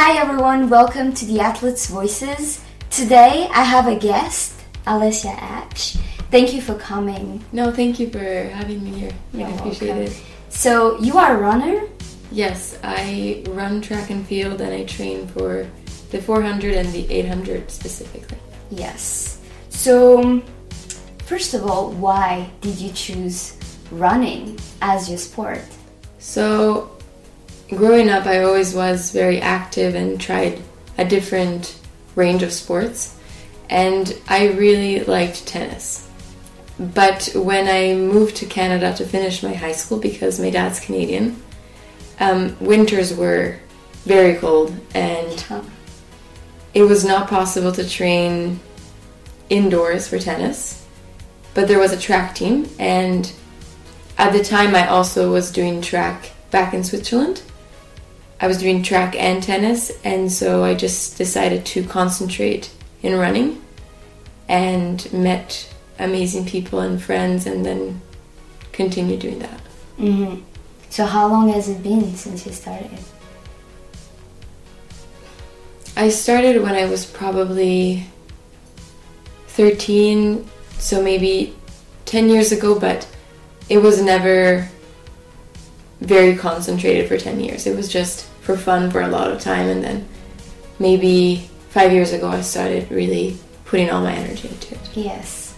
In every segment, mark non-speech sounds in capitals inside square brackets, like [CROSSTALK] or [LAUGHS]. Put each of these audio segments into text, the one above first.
Hi everyone, welcome to the Athletes Voices. Today I have a guest, Alessia Hatch. Thank you for coming. No, thank you for having me here. I You're appreciate welcome. it. So, you are a runner? Yes, I run track and field and I train for the 400 and the 800 specifically. Yes. So, first of all, why did you choose running as your sport? So, growing up, I always was very active and tried a different range of sports, and I really liked tennis. But when I moved to Canada to finish my high school, because my dad's Canadian, um, winters were very cold and it was not possible to train indoors for tennis, but there was a track team, and at the time I also was doing track back in Switzerland. I was doing track and tennis, and so I just decided to concentrate in running and met amazing people and friends, and then continued doing that. hmm So, how long has it been since you started? I started when I was probably 13, so maybe 10 years ago, but it was never very concentrated for 10 years. It was just for fun for a lot of time, and then maybe five years ago, I started really putting all my energy into it. Yes.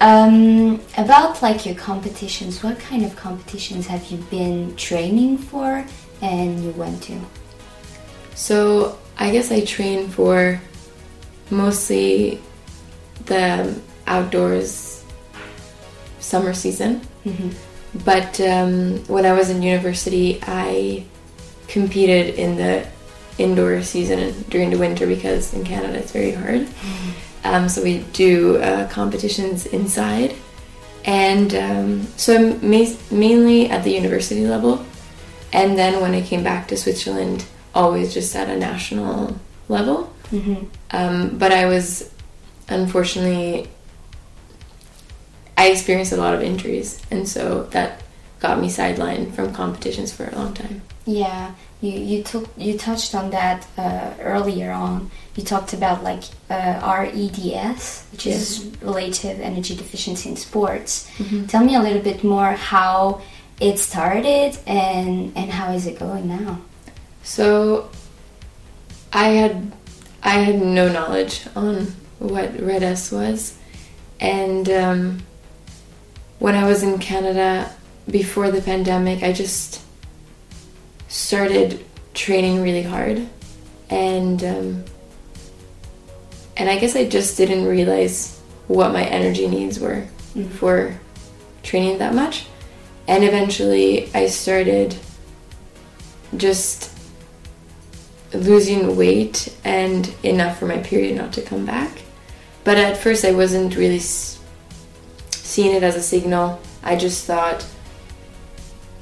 Um, about like your competitions, what kind of competitions have you been training for and you went to? So I guess I train for mostly the outdoors summer season. Mhm. But um, when I was in university, I competed in the indoor season during the winter because in Canada it's very hard. Um, so we do uh, competitions inside. And um, so I'm ma- mainly at the university level. And then when I came back to Switzerland, always just at a national level. Mm-hmm. Um, but I was unfortunately, I experienced a lot of injuries, and so that got me sidelined from competitions for a long time. Yeah, you you took you touched on that uh, earlier on. You talked about like uh, RED-S, which is relative energy deficiency in sports. Tell me a little bit more how it started and and how is it going now? So, I had I had no knowledge on what RED-S was, and um, when I was in Canada before the pandemic, I just started training really hard, and um, and I guess I just didn't realize what my energy needs were for training that much, and eventually I started just losing weight and enough for my period not to come back. But at first, I wasn't really s- seeing it as a signal. I just thought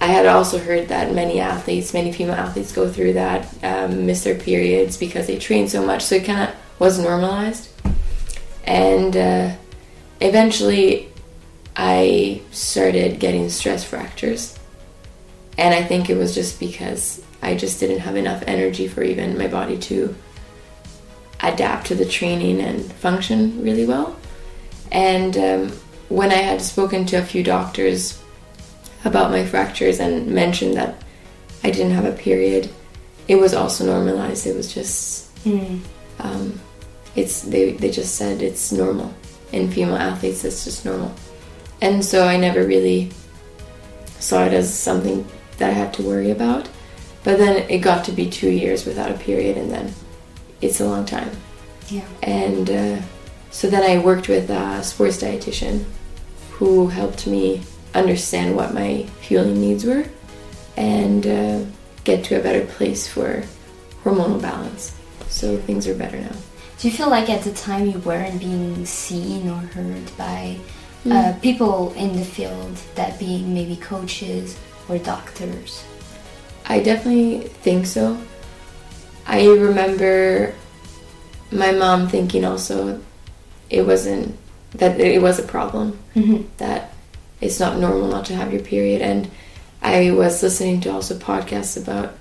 I had also heard that many athletes, many female athletes, go through that, um, miss their periods because they train so much. So it kind of was normalized. And uh, eventually, I started getting stress fractures. And I think it was just because I just didn't have enough energy for even my body to adapt to the training and function really well. And um, when I had spoken to a few doctors about my fractures and mentioned that I didn't have a period, it was also normalized. It was just, Mm. um, it's they, they just said it's normal. In female athletes, it's just normal. And so I never really saw it as something that I had to worry about. But then it got to be two years without a period, and then it's a long time. Yeah. And uh, so then I worked with a sports dietitian who helped me understand what my fueling needs were and uh, get to a better place for hormonal balance. So things are better now. Do you feel like at the time you weren't being seen or heard by uh, people in the field, that being maybe coaches or doctors? I definitely think so. I remember my mom thinking also it wasn't that it was a problem Mhm. that it's not normal not to have your period and I was listening to also podcasts about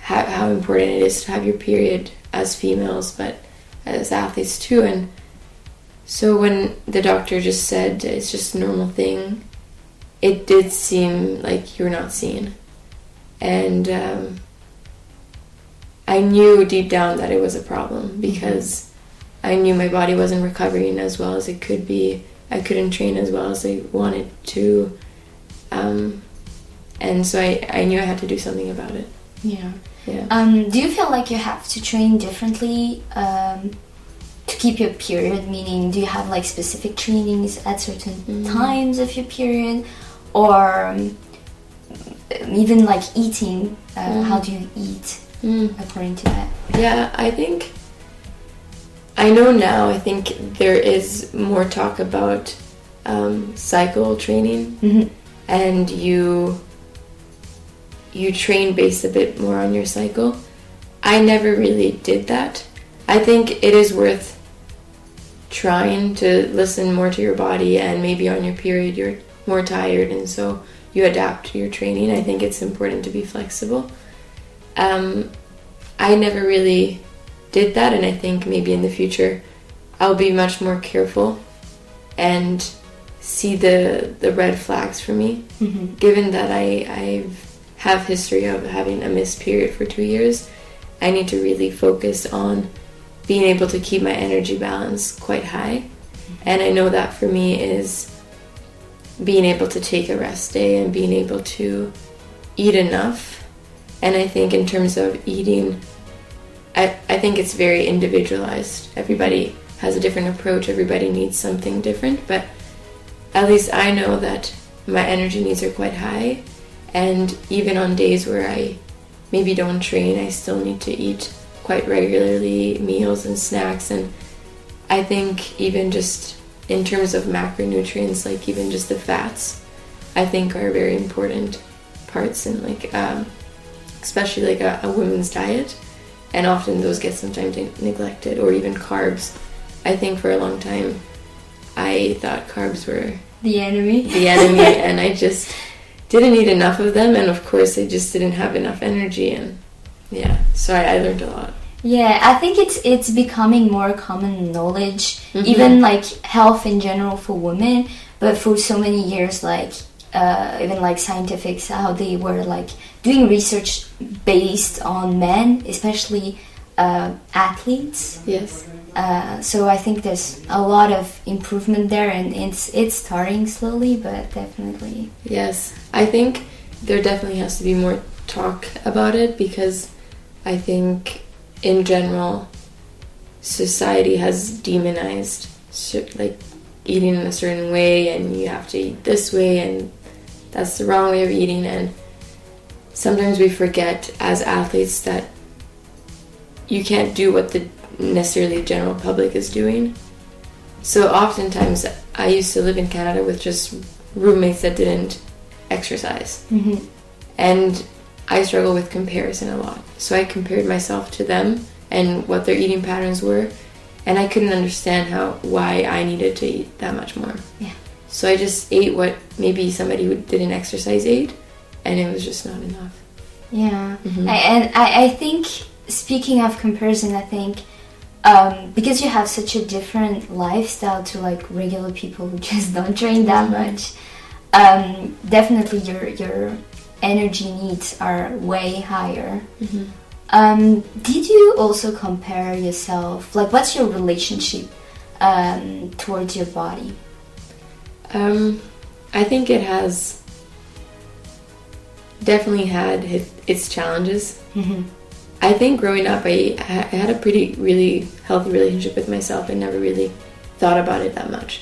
how, how important it is to have your period as females, but as athletes too. And so when the doctor just said it's just a normal thing, it did seem like you were not seen. And um, I knew deep down that it was a problem because I knew my body wasn't recovering as well as it could be. I couldn't train as well as I wanted to. Um, and so I, I knew I had to do something about it. Yeah. Yeah. Um, do you feel like you have to train differently um, to keep your period? Meaning, do you have like specific trainings at certain Mm. times of your period, or um, even like eating? Uh, Mm. How do you eat Mm. according to that? Yeah, I think I know now. I think there is more talk about um, cycle training, Mhm. and you you train based a bit more on your cycle. I never really did that. I think it is worth trying to listen more to your body, and maybe on your period you're more tired, and so you adapt to your training. I think it's important to be flexible. Um, I never really did that, and I think maybe in the future I'll be much more careful and see the the red flags for me. Mhm. Given that I I have history of having a missed period for two years, I need to really focus on being able to keep my energy balance quite high, and I know that for me is being able to take a rest day and being able to eat enough. And I think in terms of eating I, I think it's very individualized. Everybody has a different approach, everybody needs something different, but at least I know that my energy needs are quite high. And even on days where I maybe don't train, I still need to eat quite regularly meals and snacks. And I think even just in terms of macronutrients, like even just the fats, I think are very important parts in like, um, especially like a, a woman's diet and often those get sometimes neglected or even carbs i think for a long time i thought carbs were The enemy. the enemy [LAUGHS] and i just didn't eat enough of them and of course i just didn't have enough energy and yeah so i, I learned a lot Yeah, I think it's it's becoming more common knowledge, Mhm. even like health in general for women. But for so many years, like uh, even like scientifics, how they were like doing research based on men, especially uh, athletes. yes Uh, so I think there's a lot of improvement there, and it's it's starting slowly, but definitely. yes i think there definitely has to be more talk about it because i think in general society has demonized like eating in a certain way and you have to eat this way and that's the wrong way of eating and sometimes we forget as athletes that you can't do what the necessarily general public is doing so oftentimes i used to live in canada with just roommates that didn't exercise hmm and I struggle with comparison a lot. So I compared myself to them and what their eating patterns were, and I couldn't understand how why I needed to eat that much more. Yeah. So I just ate what maybe somebody who didn't exercise ate, and it was just not enough. Yeah, Mhm. I, and I, I think speaking of comparison, I think um, because you have such a different lifestyle to like regular people who [LAUGHS] just don't train that much, um, definitely your your energy needs are way higher. Mm-hmm. Um, did you also compare yourself? Like, what's your relationship um, towards your body? Um, I think it has definitely had its challenges. Mhm. I think growing up, I, I had a pretty, really healthy relationship with myself. I never really thought about it that much.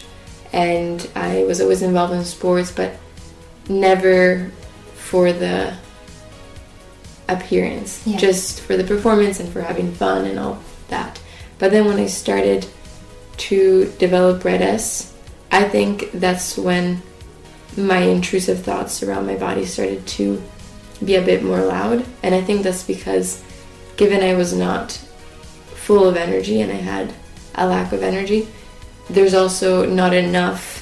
And I was always involved in sports, but never for the appearance, Yeah. just for the performance and for having fun and all that. But then when I started to develop RED-S, I think that's when my intrusive thoughts around my body started to be a bit more loud. And I think that's because, given I was not full of energy and I had a lack of energy, there's also not enough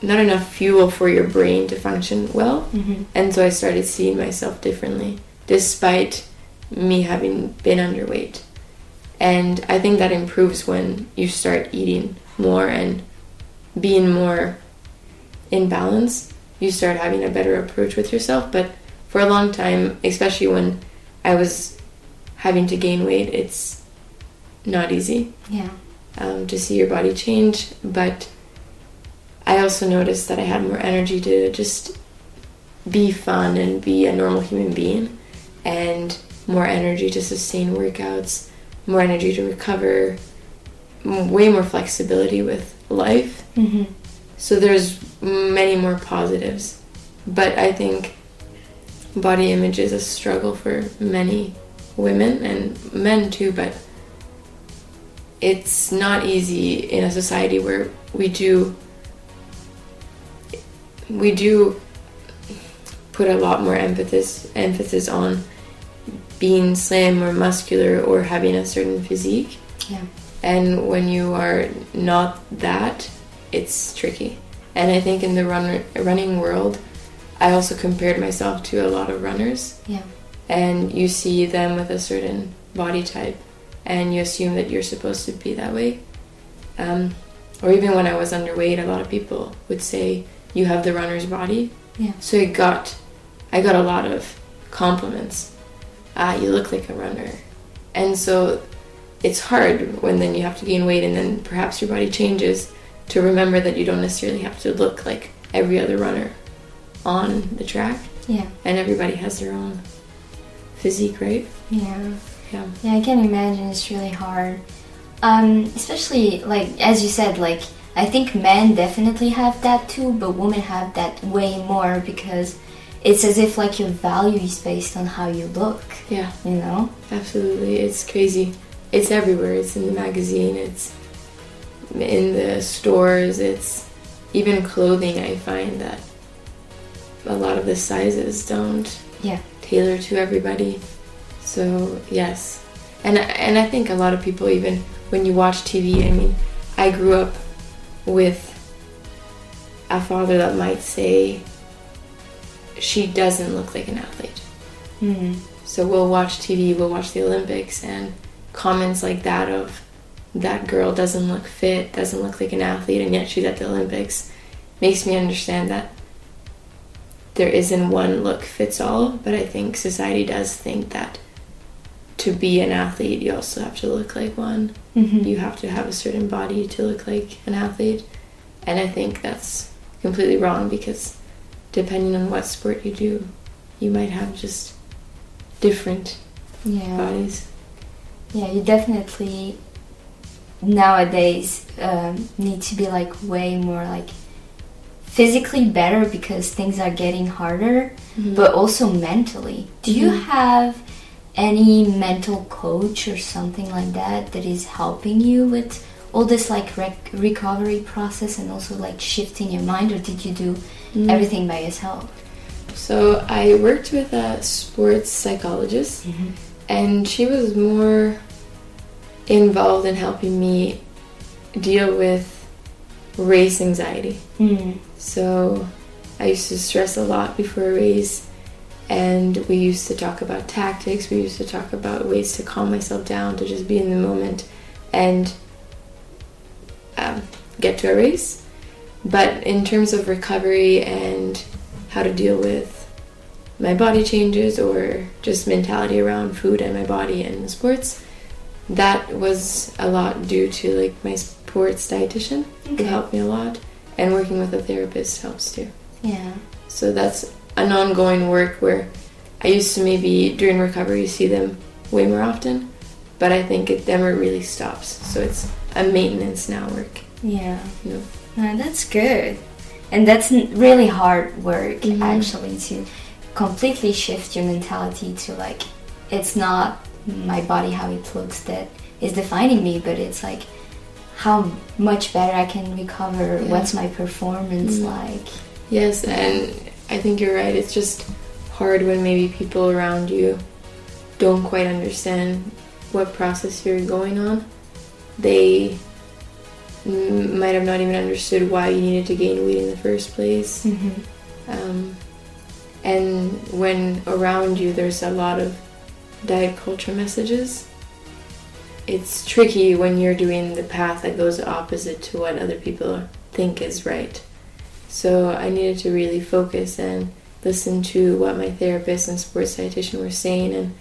not enough fuel for your brain to function well Mhm. and so i started seeing myself differently despite me having been underweight. And I think that improves when you start eating more and being more in balance. You start having a better approach with yourself. But for a long time, especially when I was having to gain weight, it's not easy. Yeah. Um, to see your body change, but I also noticed that I had more energy to just be fun and be a normal human being, and more energy to sustain workouts, more energy to recover, way more flexibility with life. Mm-hmm. So there's many more positives, but I think body image is a struggle for many women and men too, but it's not easy in a society where we do we do put a lot more emphasis emphasis on being slim or muscular or having a certain physique. Yeah. And when you are not that, it's tricky. And I think in the run, running world, I also compared myself to a lot of runners. Yeah. And you see them with a certain body type, and you assume that you're supposed to be that way. Um, or even when I was underweight, a lot of people would say you have the runner's body. Yeah. So I got, I got a lot of compliments. Ah, you look like a runner, and so it's hard when then you have to gain weight and then perhaps your body changes to remember that you don't necessarily have to look like every other runner on the track. Yeah. And everybody has their own physique, right? Yeah. Yeah. Yeah, I can imagine it's really hard. Um, especially like as you said, like I think men definitely have that too, but women have that way more because it's as if like your value is based on how you look. Yeah. You know? Absolutely. It's crazy. It's everywhere. It's in the magazine, it's in the stores, it's even clothing I find that a lot of the sizes don't Yeah. tailor to everybody. So yes, and and I think a lot of people even when you watch TV. I mean, I grew up with a father that might say she doesn't look like an athlete. Mm. So we'll watch TV, we'll watch the Olympics, and comments like that of that girl doesn't look fit, doesn't look like an athlete, and yet she's at the Olympics makes me understand that there isn't one look fits all, but I think society does think that to be an athlete, you also have to look like one. hmm You have to have a certain body to look like an athlete. And I think that's completely wrong because depending on what sport you do, you might have just different Yeah. bodies. Yeah, you definitely nowadays um, need to be like way more like physically better because things are getting harder, Mhm. but also mentally. Do you Mhm. have any mental coach or something like that that is helping you with all this like rec- recovery process and also like shifting your mind, or did you do Mm. everything by yourself? So I worked with a sports psychologist, Mm-hmm. And she was more involved in helping me deal with race anxiety. Mm. So I used to stress a lot before a race, and we used to talk about tactics. We used to talk about ways to calm myself down, to just be in the moment, and um, get to a race. But in terms of recovery and how to deal with my body changes or just mentality around food and my body and sports, that was a lot due to like my sports dietitian who helped me a lot, and working with a therapist helps too. Yeah. So that's an ongoing work where I used to maybe during recovery see them way more often, but I think it never really stops. So it's a maintenance now work. Yeah. You know? Uh, that's good. And that's really hard work Mhm. actually to completely shift your mentality to like it's not my body how it looks that is defining me, but it's like how much better I can recover, Yeah. what's my performance Mhm. like. Yes, and I think you're right. It's just hard when maybe people around you don't quite understand what process you're going on. They m- might have not even understood why you needed to gain weight in the first place. Mm-hmm. Um, And when around you there's a lot of diet culture messages, it's tricky when you're doing the path that goes opposite to what other people think is right. So I needed to really focus and listen to what my therapist and sports dietitian were saying and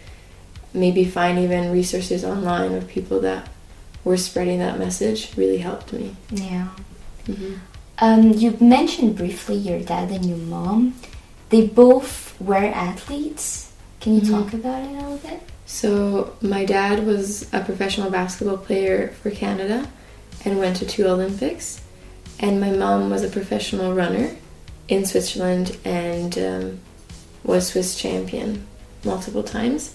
maybe find even resources online of people that were spreading that message really helped me. Yeah. Mm-hmm. Um, you mentioned briefly your dad and your mom. They both were athletes. Can you Mhm. talk about it a little bit? So my dad was a professional basketball player for Canada and went to two Olympics, and my mom was a professional runner in Switzerland and um, was Swiss champion multiple times,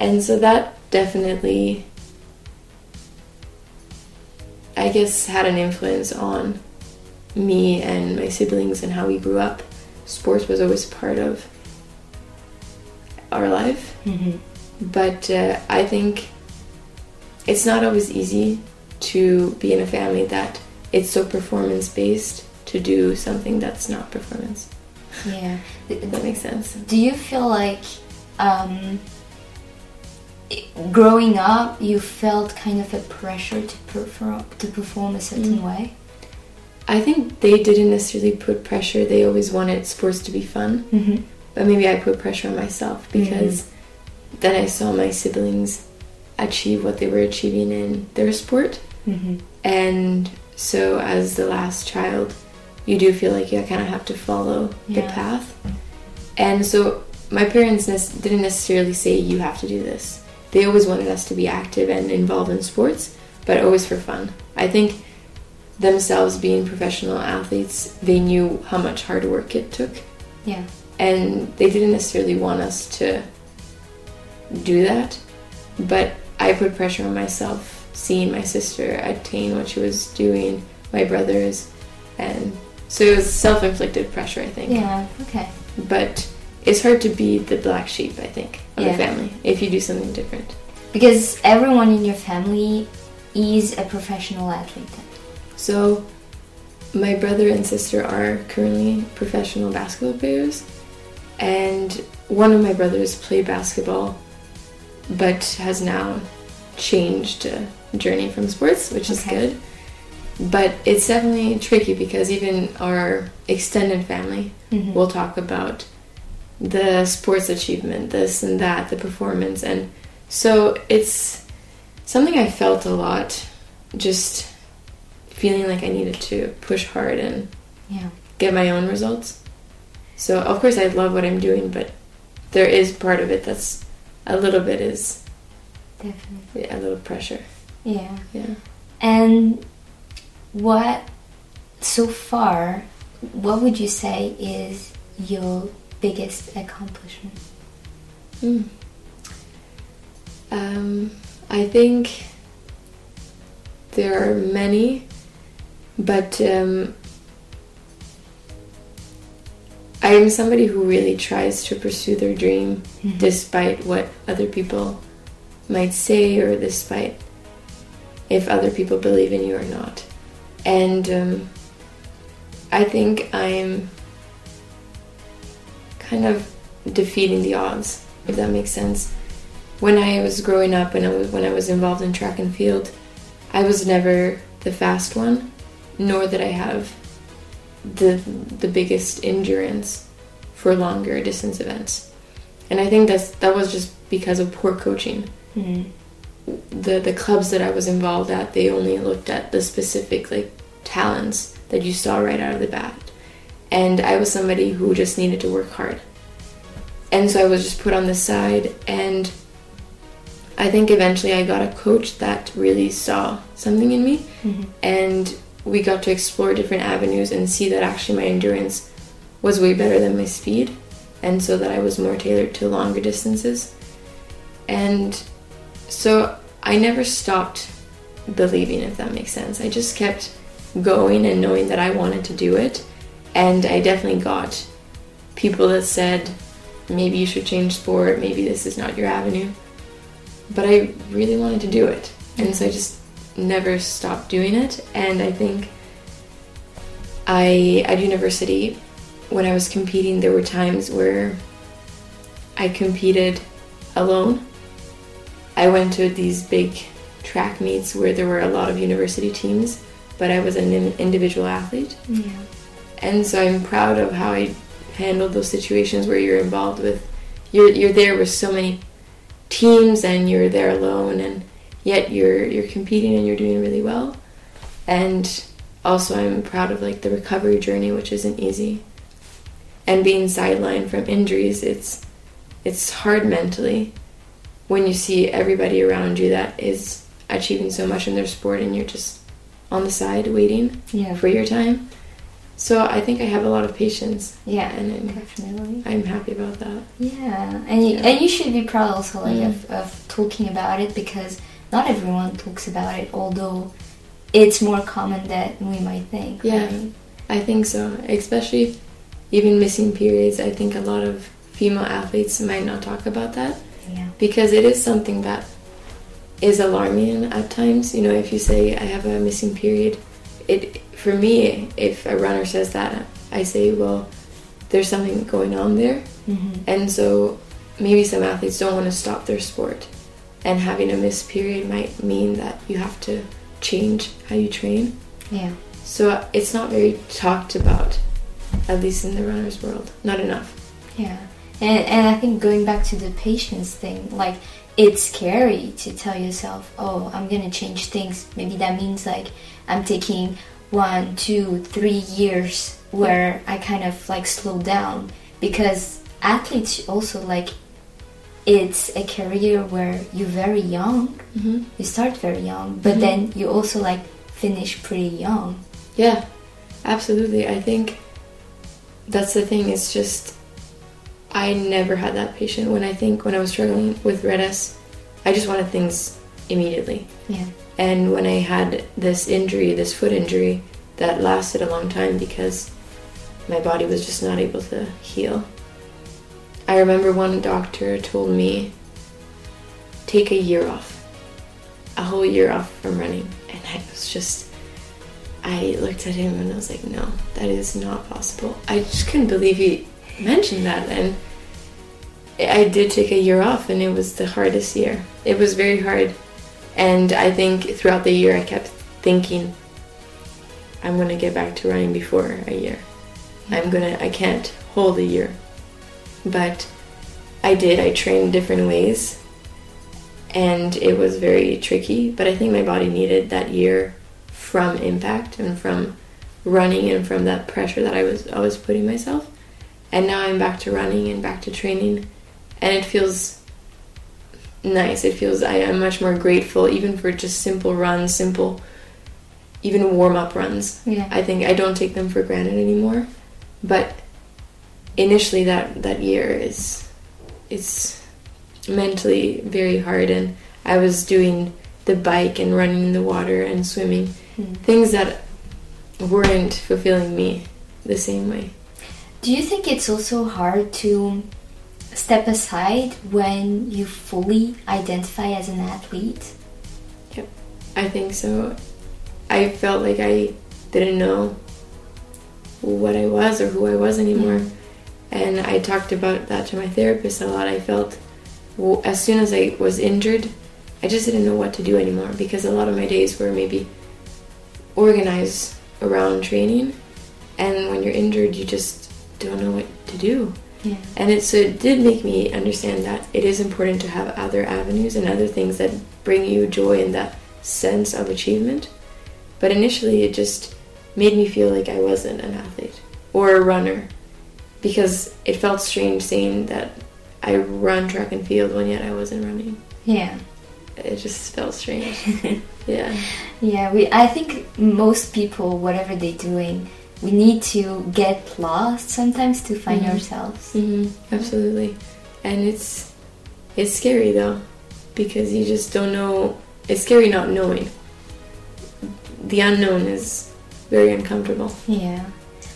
and so that definitely, I guess, had an influence on me and my siblings and how we grew up. Sports was always part of our life Mm-hmm. but uh, I think it's not always easy to be in a family that it's so performance based to do something that's not performance. Yeah. That makes sense. Do you feel like um, growing up you felt kind of a pressure to perform to perform a certain Mm. way? I think they didn't necessarily put pressure. They always wanted sports to be fun, Mm-hmm. but maybe I put pressure on myself because then I saw my siblings achieve what they were achieving in their sport. Mm-hmm. And so, as the last child, you do feel like you kind of have to follow the path. And so, my parents ne- didn't necessarily say, you have to do this. They always wanted us to be active and involved in sports, but always for fun. I think themselves being professional athletes, they knew how much hard work it took. Yeah. And they didn't necessarily want us to do that. But I put pressure on myself seeing my sister attain what she was doing, my brothers, and so it was self inflicted pressure, I think. Yeah. Okay. But it's hard to be the black sheep, I think, of Yeah. the family if you do something different. Because everyone in your family is a professional athlete. So, my brother and sister are currently professional basketball players, and one of my brothers played basketball, but has now changed uh, journey from sports, which is Okay. good. But it's definitely tricky because even our extended family Mhm. will talk about the sports achievement, this and that, the performance, and so it's something I felt a lot, just feeling like I needed to push hard and Yeah. get my own results. So of course I love what I'm doing, but there is part of it that's a little bit is Definitely. a little pressure. Yeah. Yeah. And what, so far, what would you say is your biggest accomplishment? Mm. Um, I think there are many, but um, I am somebody who really tries to pursue their dream Mhm. despite what other people might say or despite if other people believe in you or not. And um, I think I'm kind of defeating the odds, if that makes sense. When I was growing up and I was, when I was involved in track and field, I was never the fast one, nor that I have the the biggest endurance for longer distance events. And I think that's that was just because of poor coaching. Mhm. The the clubs that I was involved at, they only looked at the specific like talents that you saw right out of the bat. And I was somebody who just needed to work hard. And so I was just put on the side and I think eventually I got a coach that really saw something in me Mhm. and we got to explore different avenues and see that actually my endurance was way better than my speed and so that I was more tailored to longer distances. And so I never stopped believing if that makes sense. I just kept going and knowing that I wanted to do it and I definitely got people that said maybe you should change sport maybe this is not your avenue. But I really wanted to do it and so I just never stopped doing it and i think i at university when I was competing, there were times where I competed alone. I went to these big track meets where there were a lot of university teams, but I was an individual athlete. Yeah. And so I'm proud of how I handled those situations where you're involved with you're you're there with so many teams and you're there alone and yet you're you're competing and you're doing really well. And also I'm proud of like the recovery journey which isn't easy. And being sidelined from injuries, it's it's hard mentally when you see everybody around you that is achieving so much in their sport and you're just on the side waiting yeah. for your time. So I think I have a lot of patience. Yeah, and I'm, definitely. I'm happy about that. Yeah, and you, Yeah. and you should be proud also like Mm. of, of talking about it because not everyone talks about it. Although it's more common than we might think. Yeah. right? I think so, especially even missing periods. I think a lot of female athletes might not talk about that Yeah. because it is something that is alarming at times. You know, if you say I have a missing period, it for me, if a runner says that, I say, well, there's something going on there, Mm-hmm. and so maybe some athletes don't want to stop their sport, and having a missed period might mean that you have to change how you train. Yeah. So it's not very talked about, at least in the runner's world. Not enough. Yeah, and and I think going back to the patience thing, like it's scary to tell yourself, "Oh, I'm gonna change things." Maybe that means like I'm taking one, two, three years where I kind of like slow down because athletes also like it's a career where you're very young. Mm-hmm. You start very young, but Mhm. then you also like finish pretty young. Yeah, absolutely. I think that's the thing. It's just I never had that patient. When I think when I was struggling with RED-S, I just wanted things immediately. Yeah. And when I had this injury, this foot injury, that lasted a long time because my body was just not able to heal. I remember one doctor told me, take a year off, a whole year off from running. And I was just, I looked at him and I was like, no, that is not possible. I just couldn't believe he mentioned that. And I did take a year off, and it was the hardest year. It was very hard. And I think throughout the year, I kept thinking, I'm to get back to running before a year. I'm to, I can't hold a year. But I did. I trained different ways. And it was very tricky. But I think my body needed that year from impact and from running and from that pressure that I was always putting myself. And now I'm back to running and back to training. And it feels nice. It feels I am much more grateful, even for just simple runs, simple, even warm up runs. Yeah. I think I don't take them for granted anymore. But initially, that that year is it's mentally very hard, and I was doing the bike and running in the water and swimming, Hmm. things that weren't fulfilling me the same way. Do you think it's also hard to step aside when you fully identify as an athlete? Yep, I think so. I felt like I didn't know what I was or who I was anymore. And I talked about that to my therapist a lot. I felt as soon as I was injured, I just didn't know what to do anymore because a lot of my days were maybe organized around training. And when you're injured, you just don't know what to do. Yeah. And it, so it did make me understand that it is important to have other avenues and other things that bring you joy and that sense of achievement. But initially, it just made me feel like I wasn't an athlete or a runner because it felt strange saying that I run track and field when yet I wasn't running. Yeah. It just felt strange. [LAUGHS] yeah. Yeah, we I think most people whatever they're doing, we need to get lost sometimes to find Mhm. ourselves. hmm absolutely. And it's it's scary though because you just don't know. It's scary not knowing. The unknown is very uncomfortable. Yeah.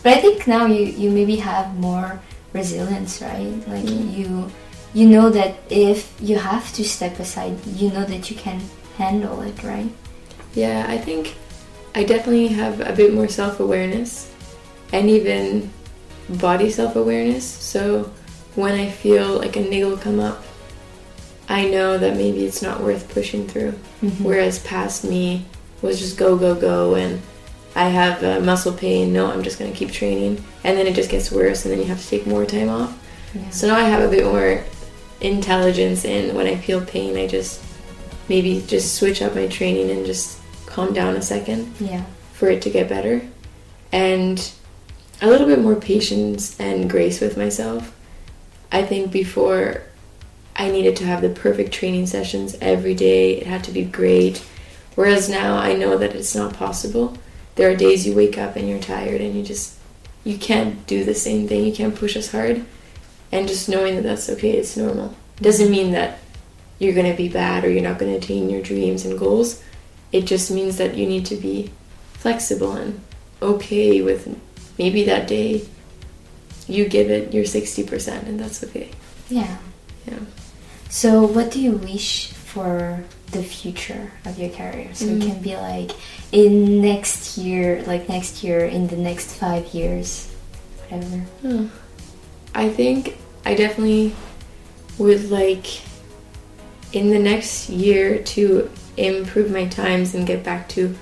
But I think now you you maybe have more resilience, right? Like Mm. you you know that if you have to step aside, you know that you can handle it, right? Yeah, I think I definitely have a bit more self awareness, and even body self awareness. So when I feel like a niggle come up, I know that maybe it's not worth pushing through. Mhm. Whereas past me was just go, go, go, and I have uh, muscle pain. No, I'm just going to keep training. And then it just gets worse, and then you have to take more time off. Yeah. So now I have a bit more intelligence, and when I feel pain, I just maybe just switch up my training and just calm down a second yeah. for it to get better. And a little bit more patience and grace with myself. I think before I needed to have the perfect training sessions every day, it had to be great. Whereas now I know that it's not possible. There are days you wake up and you're tired and you just you can't do the same thing. You can't push as hard. And just knowing that that's okay, it's normal. Doesn't mean that you're going to be bad or you're not going to attain your dreams and goals. It just means that you need to be flexible and okay with maybe that day you give it your 60% and that's okay. Yeah. Yeah. So, what do you wish for the future of your career? So, it Mm. can be like in next year, like next year, in the next five years, whatever. Hmm. I think I definitely would like in the next year to improve my times and get back to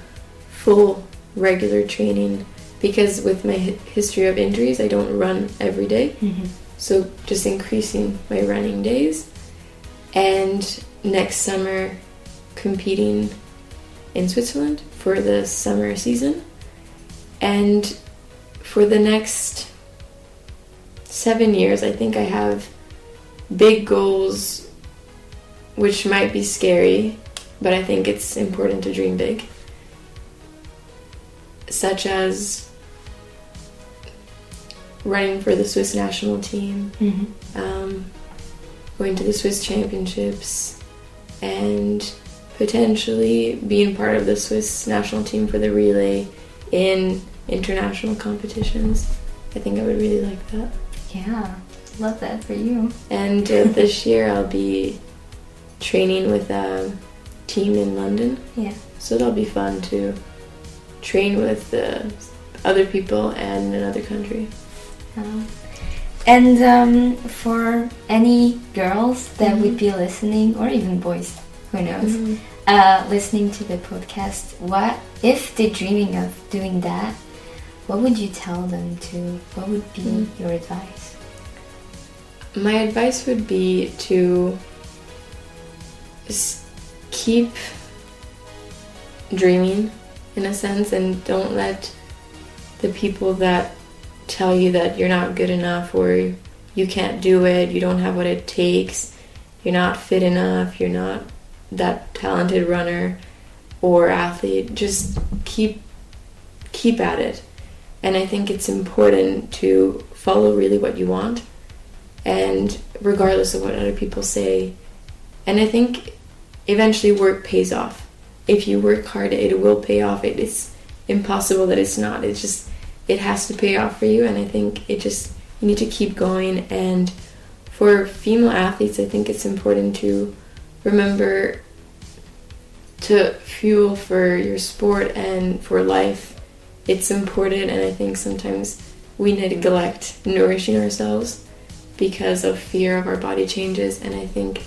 full regular training because with my history of injuries I don't run every day Mm-hmm. so just increasing my running days and next summer competing in Switzerland for the summer season and for the next seven years I think I have big goals which might be scary but I think it's important to dream big such as running for the Swiss national team Mm-hmm. um, going to the Swiss Championships, and potentially being part of the Swiss national team for the relay in international competitions. I think I would really like that. Yeah, love that for you. And uh, this [LAUGHS] year I'll be training with a team in London, Yeah. so that'll be fun to train with uh, other people and in another country. Um, and um, for any girls that Mhm. would be listening, or even boys, who knows, Mhm. uh, listening to the podcast, what if they're dreaming of doing that? What would you tell them to? What would be Mm. your advice? My advice would be to s- keep dreaming in a sense and don't let the people that tell you that you're not good enough or you can't do it, you don't have what it takes, you're not fit enough, you're not that talented runner or athlete, just keep keep at it. And I think it's important to follow really what you want and regardless of what other people say. And I think eventually work pays off. If you work hard, it will pay off. It is impossible that it's not. It's just it has to pay off for you, and I think it just you need to keep going. And for female athletes, I think it's important to remember to fuel for your sport and for life. It's important, and I think sometimes we neglect nourishing ourselves because of fear of our body changes and i think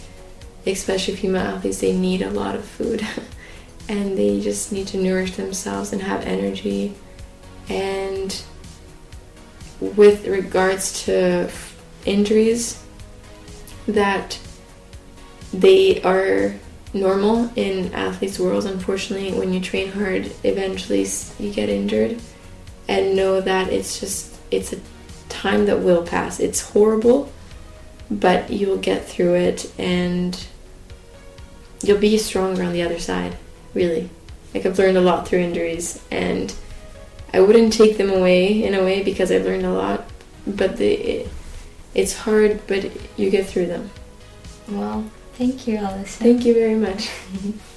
especially female athletes they need a lot of food [LAUGHS] and they just need to nourish themselves and have energy and with regards to injuries that they are normal in athletes worlds unfortunately when you train hard eventually you get injured and know that it's just it's a time that will pass. It's horrible, but you'll get through it and you'll be stronger on the other side, really. Like I've learned a lot through injuries and I wouldn't take them away in a way because I've learned a lot, but the it, it's hard, but you get through them. Well, thank you, Alison. Thank you very much. [LAUGHS]